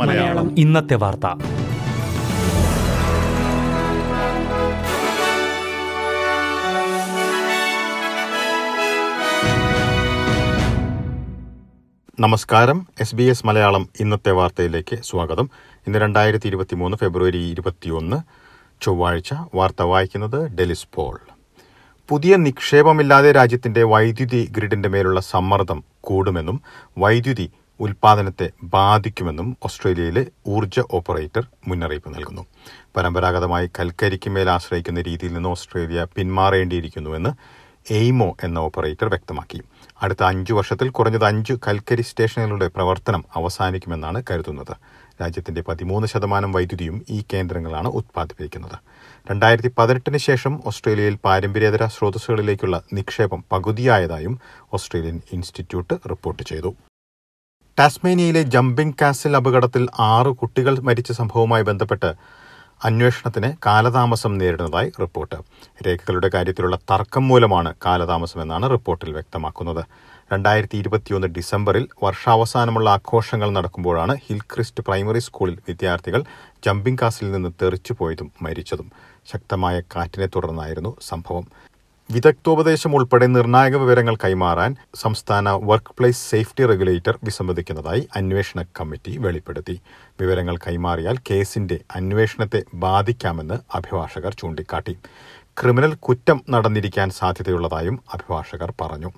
മലയാളം. ഇന്നത്തെ വാർത്ത. നമസ്കാരം. എസ് ബി എസ് മലയാളം ഇന്നത്തെ വാർത്തയിലേക്ക് സ്വാഗതം. ഇന്ന് രണ്ടായിരത്തി ഇരുപത്തി മൂന്ന് ഫെബ്രുവരി ഇരുപത്തിയൊന്ന്. ചൊവ്വാഴ്ച വാർത്ത വായിക്കുന്നത് ഡെലിസ് പോൾ. പുതിയ നിക്ഷേപമില്ലാതെ രാജ്യത്തിന്റെ വൈദ്യുതി ഗ്രിഡിന്റെ മേലുള്ള സമ്മർദ്ദം കൂടുമെന്നും വൈദ്യുതി ഉൽപാദനത്തെ ബാധിക്കുമെന്നും ഓസ്ട്രേലിയയിലെ ഊർജ ഓപ്പറേറ്റർ മുന്നറിയിപ്പ് നൽകുന്നു. പരമ്പരാഗതമായി കൽക്കരിക്ക് മേൽ ആശ്രയിക്കുന്ന രീതിയിൽ നിന്ന് ഓസ്ട്രേലിയ പിന്മാറേണ്ടിയിരിക്കുന്നുവെന്ന് എയ്മോ എന്ന ഓപ്പറേറ്റർ വ്യക്തമാക്കി. അടുത്ത അഞ്ചു വർഷത്തിൽ കുറഞ്ഞത് അഞ്ച് കൽക്കരി സ്റ്റേഷനുകളുടെ പ്രവർത്തനം അവസാനിക്കുമെന്നാണ് കരുതുന്നത്. രാജ്യത്തിന്റെ പതിമൂന്ന് ശതമാനം വൈദ്യുതിയും ഈ കേന്ദ്രങ്ങളാണ് ഉത്പാദിപ്പിക്കുന്നത്. രണ്ടായിരത്തി പതിനെട്ടിന് ശേഷം ഓസ്ട്രേലിയയിൽ പാരമ്പര്യേതര സ്രോതസ്സുകളിലേക്കുള്ള നിക്ഷേപം പകുതിയായതായും ഓസ്ട്രേലിയൻ ഇൻസ്റ്റിറ്റ്യൂട്ട് റിപ്പോർട്ട് ചെയ്തു. ടാസ്മേനിയയിലെ ജംപിംഗ് കാസിൽ അപകടത്തിൽ ആറ് കുട്ടികൾ മരിച്ച സംഭവവുമായി ബന്ധപ്പെട്ട് അന്വേഷണത്തിന് കാലതാമസം നേരിടുന്നതായി റിപ്പോർട്ട്. രേഖകളുടെ കാര്യത്തിലുള്ള തർക്കം മൂലമാണ് കാലതാമസമെന്നാണ് റിപ്പോർട്ടിൽ വ്യക്തമാക്കുന്നത്. രണ്ടായിരത്തി ഇരുപത്തിയൊന്ന് ഡിസംബറിൽ വർഷാവസാനമുള്ള ആഘോഷങ്ങൾ നടക്കുമ്പോഴാണ് ഹിൽക്രിസ്റ്റ് പ്രൈമറി സ്കൂളിൽ വിദ്യാർത്ഥികൾ ജമ്പിംഗ് കാസിൽ നിന്ന് തെറിച്ചുപോയതും മരിച്ചതും. ശക്തമായ കാറ്റിനെ തുടർന്നായിരുന്നു സംഭവം. വിദഗ്ധോപദേശം ഉൾപ്പെടെ നിർണായക വിവരങ്ങൾ കൈമാറാൻ സംസ്ഥാന വർക്ക് പ്ലേസ് സേഫ്റ്റി റെഗുലേറ്റർ വിസമ്മതിക്കുന്നതായി അന്വേഷണ കമ്മിറ്റി വെളിപ്പെടുത്തി. വിവരങ്ങൾ കൈമാറിയാൽ കേസിന്റെ അന്വേഷണത്തെ ബാധിക്കാമെന്ന് അഭിഭാഷകർ ചൂണ്ടിക്കാട്ടി. ക്രിമിനൽ കുറ്റം നടന്നിരിക്കാൻ സാധ്യതയുള്ളതായും അഭിഭാഷകർ പറഞ്ഞു.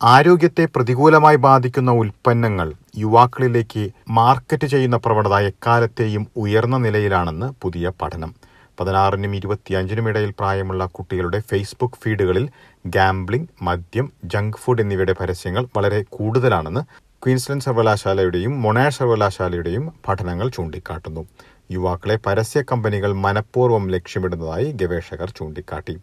ആരോഗ്യത്തെ പ്രതികൂലമായി ബാധിക്കുന്ന ഉൽപ്പന്നങ്ങൾ യുവാക്കളിലേക്ക് മാർക്കറ്റ് ചെയ്യുന്ന പ്രവണത എക്കാലത്തെയും ഉയർന്ന നിലയിലാണെന്ന് പുതിയ പഠനം. പതിനാറിനും ഇരുപത്തിയഞ്ചിനും ഇടയിൽ പ്രായമുള്ള കുട്ടികളുടെ ഫേസ്ബുക്ക് ഫീഡുകളിൽ ഗാംബ്ലിംഗ് മദ്യം ജങ്ക് ഫുഡ് എന്നിവയുടെ പരസ്യങ്ങൾ വളരെ കൂടുതലാണെന്ന് ക്വീൻസ്ലൻഡ് സർവകലാശാലയുടെയും മൊണാഷ് സർവകലാശാലയുടെയും പഠനങ്ങൾ ചൂണ്ടിക്കാട്ടുന്നു. യുവാക്കളെ പരസ്യ കമ്പനികൾ മനഃപൂർവം ലക്ഷ്യമിടുന്നതായി ഗവേഷകർ ചൂണ്ടിക്കാട്ടി.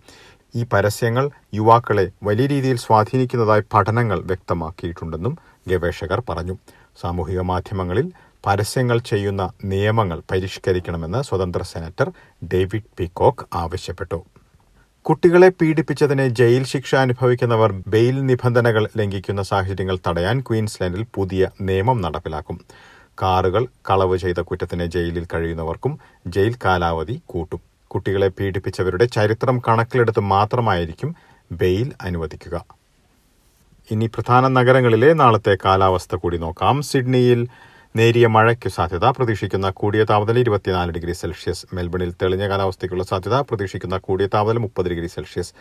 ഈ പരസ്യങ്ങൾ യുവാക്കളെ വലിയ രീതിയിൽ സ്വാധീനിക്കുന്നതായി പഠനങ്ങൾ വ്യക്തമാക്കിയിട്ടുണ്ടെന്നും ഗവേഷകർ പറഞ്ഞു. സാമൂഹിക മാധ്യമങ്ങളിൽ പരസ്യങ്ങൾ ചെയ്യുന്ന നിയമങ്ങൾ പരിഷ്കരിക്കണമെന്ന് സ്വതന്ത്ര സെനറ്റർ ഡേവിഡ് പിക്കോക്ക് ആവശ്യപ്പെട്ടു. കുട്ടികളെ പീഡിപ്പിച്ചതിന് ജയിൽ ശിക്ഷ അനുഭവിക്കുന്നവർ ബെയിൽ നിബന്ധനകൾ ലംഘിക്കുന്ന സാഹചര്യങ്ങൾ തടയാൻ ക്വീൻസ്ലാൻഡിൽ പുതിയ നിയമം നടപ്പിലാക്കും. കാറുകൾ കളവ് ചെയ്ത കുറ്റത്തിന് ജയിലിൽ കഴിയുന്നവർക്കും ജയിൽ കാലാവധി കൂട്ടും. കുട്ടികളെ പീഡിപ്പിച്ചവരുടെ ചരിത്രം കണക്കിലെടുത്ത് മാത്രമായിരിക്കും ബെയിൽ അനുവദിക്കുക. ഇനി പ്രധാന നഗരങ്ങളിലെ നാളത്തെ കാലാവസ്ഥ കൂടി നോക്കാം. സിഡ്നിയിൽ നേരിയ മഴയ്ക്ക് സാധ്യത പ്രതീക്ഷിക്കുന്ന കൂടിയ താപനില ഇരുപത്തിനാല് ഡിഗ്രി സെൽഷ്യസ്. മെൽബണിൽ തെളിഞ്ഞ കാലാവസ്ഥയ്ക്കുള്ള സാധ്യത പ്രതീക്ഷിക്കുന്ന കൂടിയ താപനില മുപ്പത് ഡിഗ്രി സെൽഷ്യസ്.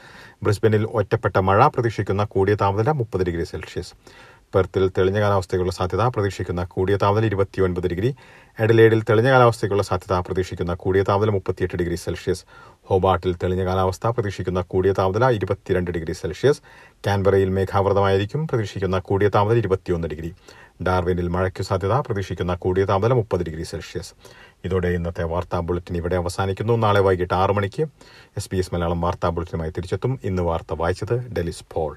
ബ്രിസ്ബനിൽ ഒറ്റപ്പെട്ട മഴ പ്രതീക്ഷിക്കുന്ന കൂടിയ താപനില മുപ്പത് ഡിഗ്രി സെൽഷ്യസ്. പെർത്തിൽ തെളിഞ്ഞ കാലാവസ്ഥയ്ക്കുള്ള സാധ്യത പ്രതീക്ഷിക്കുന്ന കൂടിയ താപനില ഇരുപത്തിയൊൻപത് ഡിഗ്രി എഡലേഡിൽ തെളിഞ്ഞ കാലാവസ്ഥയ്ക്കുള്ള സാധ്യത പ്രതീക്ഷിക്കുന്ന കൂടിയ താപനില മുപ്പത്തിയെട്ട് ഡിഗ്രി സെൽഷ്യസ് ഹോബാട്ടിൽ തെളിഞ്ഞ കാലാവസ്ഥ പ്രതീക്ഷിക്കുന്ന കൂടിയ താപനില ഇരുപത്തിരണ്ട് ഡിഗ്രി സെൽഷ്യസ് കാൻബറയിൽ മേഘാവൃതമായിരിക്കും പ്രതീക്ഷിക്കുന്ന കൂടിയ താപനില ഇരുപത്തിയൊന്ന് ഡിഗ്രി ഡാർവിനിൽ മഴയ്ക്ക് സാധ്യത പ്രതീക്ഷിക്കുന്ന കൂടിയ താപനില മുപ്പത് ഡിഗ്രി സെൽഷ്യസ്. ഇതോടെ ഇന്നത്തെ വാർത്താ ബുള്ളറ്റിൻ ഇവിടെ അവസാനിക്കുന്നു. നാളെ വൈകിട്ട് ആറ് മണിക്ക് എസ് പി എസ് മലയാളം വാർത്താ ബുള്ളറ്റിനുമായി തിരിച്ചെത്തും. ഇന്ന് വാർത്ത വായിച്ചത് ഡെലിസ് പോൾ.